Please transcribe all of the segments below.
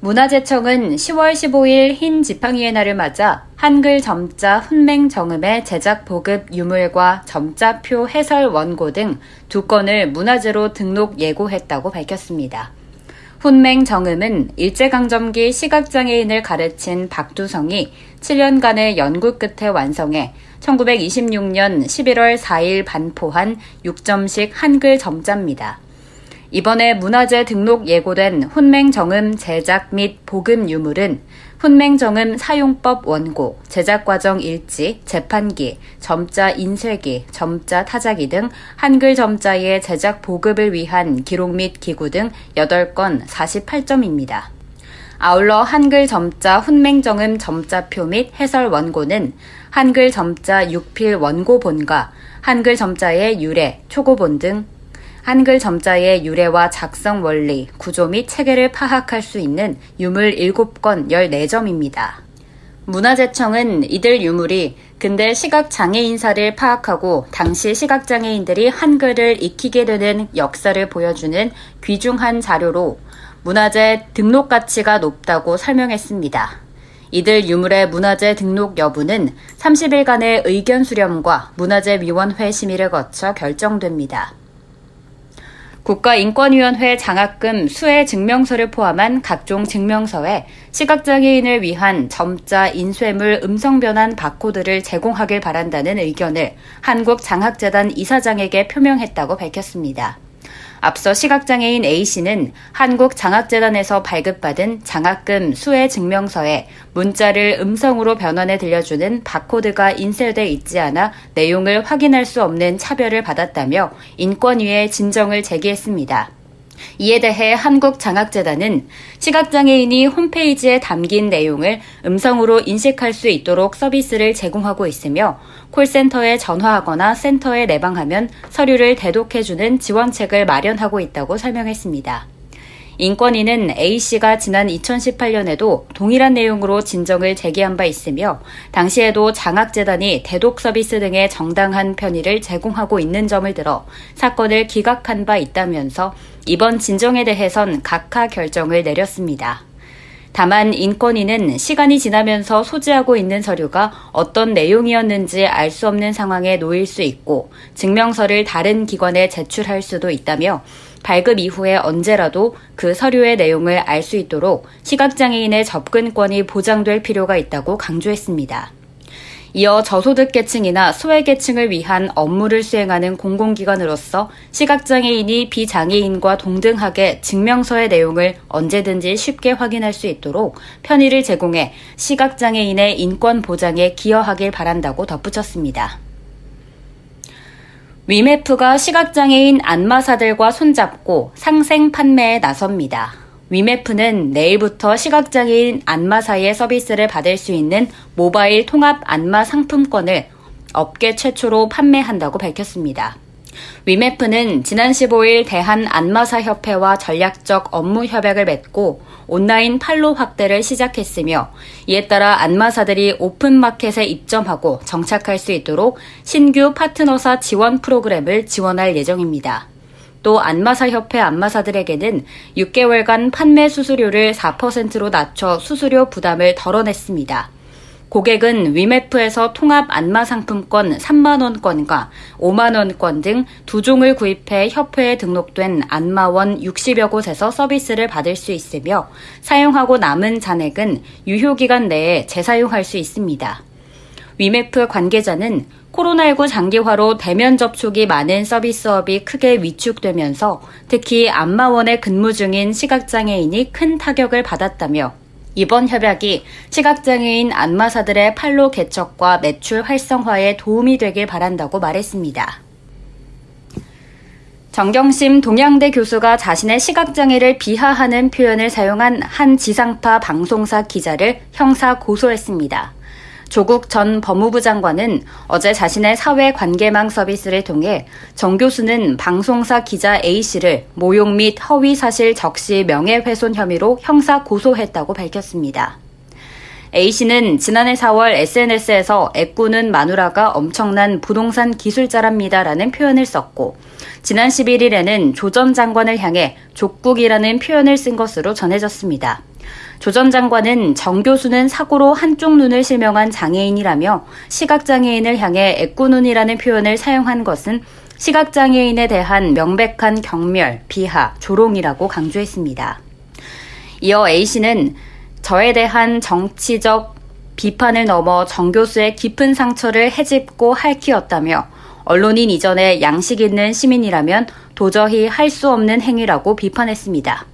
문화재청은 10월 15일 흰 지팡이의 날을 맞아 한글 점자 훈맹 정음의 제작 보급 유물과 점자표 해설 원고 등 두 건을 문화재로 등록 예고했다고 밝혔습니다. 훈맹 정음은 일제강점기 시각장애인을 가르친 박두성이 7년간의 연구 끝에 완성해 1926년 11월 4일 반포한 6점식 한글 점자입니다. 이번에 문화재 등록 예고된 훈맹정음 제작 및 보급 유물은 훈맹정음 사용법 원고, 제작 과정 일지, 재판기, 점자 인쇄기, 점자 타자기 등 한글 점자의 제작 보급을 위한 기록 및 기구 등 8건 48점입니다. 아울러 한글 점자 훈맹정음 점자표 및 해설 원고는 한글 점자 6필 원고본과 한글 점자의 유래, 초고본 등 한글 점자의 유래와 작성 원리, 구조 및 체계를 파악할 수 있는 유물 7건 14점입니다. 문화재청은 이들 유물이 근대 시각장애인사를 파악하고 당시 시각장애인들이 한글을 익히게 되는 역사를 보여주는 귀중한 자료로 문화재 등록 가치가 높다고 설명했습니다. 이들 유물의 문화재 등록 여부는 30일간의 의견 수렴과 문화재위원회 심의를 거쳐 결정됩니다. 국가인권위원회 장학금 수혜 증명서를 포함한 각종 증명서에 시각장애인을 위한 점자 인쇄물 음성 변환 바코드를 제공하길 바란다는 의견을 한국장학재단 이사장에게 표명했다고 밝혔습니다. 앞서 시각장애인 A씨는 한국장학재단에서 발급받은 장학금 수혜 증명서에 문자를 음성으로 변환해 들려주는 바코드가 인쇄돼 있지 않아 내용을 확인할 수 없는 차별을 받았다며 인권위에 진정을 제기했습니다. 이에 대해 한국장학재단은 시각장애인이 홈페이지에 담긴 내용을 음성으로 인식할 수 있도록 서비스를 제공하고 있으며 콜센터에 전화하거나 센터에 내방하면 서류를 대독해주는 지원책을 마련하고 있다고 설명했습니다. 인권위는 A씨가 지난 2018년에도 동일한 내용으로 진정을 제기한 바 있으며 당시에도 장학재단이 대독 서비스 등의 정당한 편의를 제공하고 있는 점을 들어 사건을 기각한 바 있다면서 이번 진정에 대해선 각하 결정을 내렸습니다. 다만 인권위는 시간이 지나면서 소지하고 있는 서류가 어떤 내용이었는지 알 수 없는 상황에 놓일 수 있고 증명서를 다른 기관에 제출할 수도 있다며 발급 이후에 언제라도 그 서류의 내용을 알 수 있도록 시각장애인의 접근권이 보장될 필요가 있다고 강조했습니다. 이어 저소득 계층이나 소외 계층을 위한 업무를 수행하는 공공기관으로서 시각장애인이 비장애인과 동등하게 증명서의 내용을 언제든지 쉽게 확인할 수 있도록 편의를 제공해 시각장애인의 인권 보장에 기여하길 바란다고 덧붙였습니다. 위메프가 시각장애인 안마사들과 손잡고 상생 판매에 나섭니다. 위메프는 내일부터 시각장애인 안마사의 서비스를 받을 수 있는 모바일 통합 안마 상품권을 업계 최초로 판매한다고 밝혔습니다. 위메프는 지난 15일 대한 안마사협회와 전략적 업무 협약을 맺고 온라인 판로 확대를 시작했으며 이에 따라 안마사들이 오픈마켓에 입점하고 정착할 수 있도록 신규 파트너사 지원 프로그램을 지원할 예정입니다. 또 안마사협회 안마사들에게는 6개월간 판매 수수료를 4%로 낮춰 수수료 부담을 덜어냈습니다. 고객은 위메프에서 통합 안마 상품권 3만원권과 5만원권 등 두 종을 구입해 협회에 등록된 안마원 60여 곳에서 서비스를 받을 수 있으며 사용하고 남은 잔액은 유효기간 내에 재사용할 수 있습니다. 위메프 관계자는 코로나19 장기화로 대면 접촉이 많은 서비스업이 크게 위축되면서 특히 안마원에 근무 중인 시각장애인이 큰 타격을 받았다며 이번 협약이 시각장애인 안마사들의 판로 개척과 매출 활성화에 도움이 되길 바란다고 말했습니다. 정경심 동양대 교수가 자신의 시각장애를 비하하는 표현을 사용한 한 지상파 방송사 기자를 형사 고소했습니다. 조국 전 법무부 장관은 어제 자신의 사회 관계망 서비스를 통해 정 교수는 방송사 기자 A씨를 모욕 및 허위 사실 적시 명예훼손 혐의로 형사 고소했다고 밝혔습니다. A씨는 지난해 4월 SNS에서 애꾸는 마누라가 엄청난 부동산 기술자랍니다라는 표현을 썼고 지난 11일에는 조 전 장관을 향해 족국이라는 표현을 쓴 것으로 전해졌습니다. 조 전 장관은 정 교수는 사고로 한쪽 눈을 실명한 장애인이라며 시각장애인을 향해 애꾸눈이라는 표현을 사용한 것은 시각장애인에 대한 명백한 경멸, 비하, 조롱이라고 강조했습니다. 이어 A씨는 저에 대한 정치적 비판을 넘어 정 교수의 깊은 상처를 해집고 할퀴었다며 언론인 이전에 양식 있는 시민이라면 도저히 할 수 없는 행위라고 비판했습니다.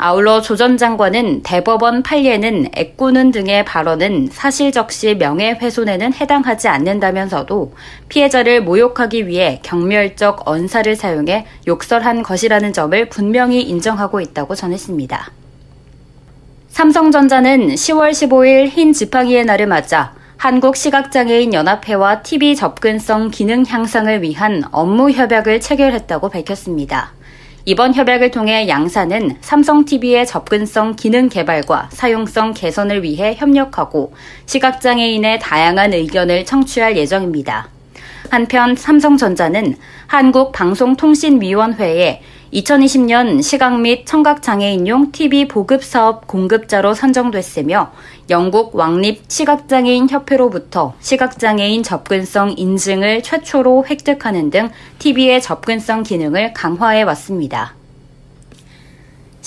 아울러 조 전 장관은 대법원 판례는 애꾸는 등의 발언은 사실적시 명예훼손에는 해당하지 않는다면서도 피해자를 모욕하기 위해 경멸적 언사를 사용해 욕설한 것이라는 점을 분명히 인정하고 있다고 전했습니다. 삼성전자는 10월 15일 흰 지팡이의 날을 맞아 한국 시각장애인 연합회와 TV 접근성 기능 향상을 위한 업무 협약을 체결했다고 밝혔습니다. 이번 협약을 통해 양사는 삼성 TV의 접근성 기능 개발과 사용성 개선을 위해 협력하고 시각장애인의 다양한 의견을 청취할 예정입니다. 한편 삼성전자는 한국방송통신위원회에 2020년 시각 및 청각 장애인용 TV 보급 사업 공급자로 선정됐으며 영국 왕립 시각장애인 협회로부터 시각장애인 접근성 인증을 최초로 획득하는 등 TV의 접근성 기능을 강화해 왔습니다.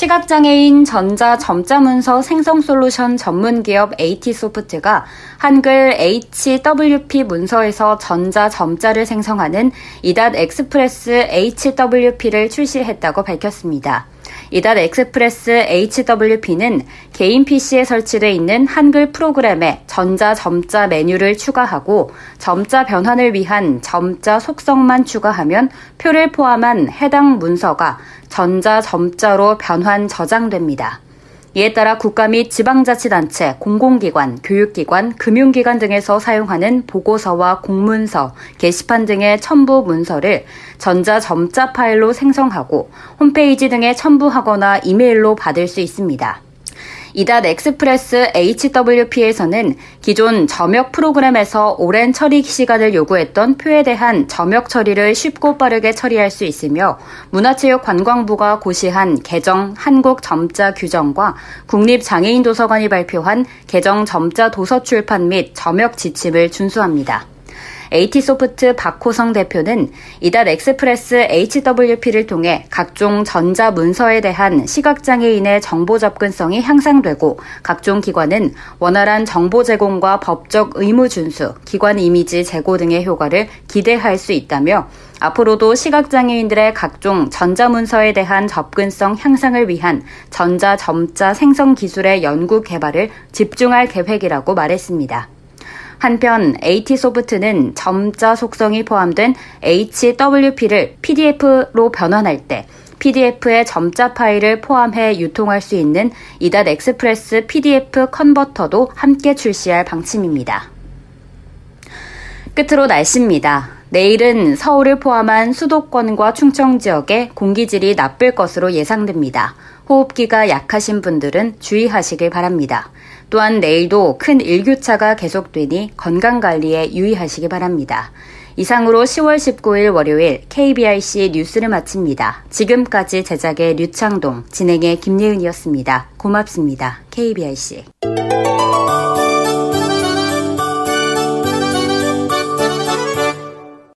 시각장애인 전자 점자 문서 생성 솔루션 전문 기업 AT소프트가 한글 HWP 문서에서 전자 점자를 생성하는 이닷 엑스프레스 HWP를 출시했다고 밝혔습니다. 이닷 엑스프레스 HWP는 개인 PC에 설치되어 있는 한글 프로그램에 전자 점자 메뉴를 추가하고 점자 변환을 위한 점자 속성만 추가하면 표를 포함한 해당 문서가 전자 점자로 변환 저장됩니다. 이에 따라 국가 및 지방자치단체, 공공기관, 교육기관, 금융기관 등에서 사용하는 보고서와 공문서, 게시판 등의 첨부 문서를 전자 점자 파일로 생성하고 홈페이지 등에 첨부하거나 이메일로 받을 수 있습니다. 이닷 엑스프레스 HWP에서는 기존 점역 프로그램에서 오랜 처리 시간을 요구했던 표에 대한 점역 처리를 쉽고 빠르게 처리할 수 있으며 문화체육관광부가 고시한 개정 한국 점자 규정과 국립장애인도서관이 발표한 개정 점자 도서 출판 및 점역 지침을 준수합니다. AT소프트 박호성 대표는 이닷 엑스프레스 HWP를 통해 각종 전자 문서에 대한 시각장애인의 정보 접근성이 향상되고 각종 기관은 원활한 정보 제공과 법적 의무 준수, 기관 이미지 제고 등의 효과를 기대할 수 있다며 앞으로도 시각장애인들의 각종 전자문서에 대한 접근성 향상을 위한 전자점자 생성 기술의 연구 개발을 집중할 계획이라고 말했습니다. 한편 AT소프트는 점자 속성이 포함된 HWP를 PDF로 변환할 때 PDF의 점자 파일을 포함해 유통할 수 있는 이닷 엑스프레스 PDF 컨버터도 함께 출시할 방침입니다. 끝으로 날씨입니다. 내일은 서울을 포함한 수도권과 충청 지역에 공기질이 나쁠 것으로 예상됩니다. 호흡기가 약하신 분들은 주의하시길 바랍니다. 또한 내일도 큰 일교차가 계속되니 건강관리에 유의하시기 바랍니다. 이상으로 10월 19일 월요일 KBRC 뉴스를 마칩니다. 지금까지 제작의 류창동, 진행의 김예은이었습니다. 고맙습니다. KBRC.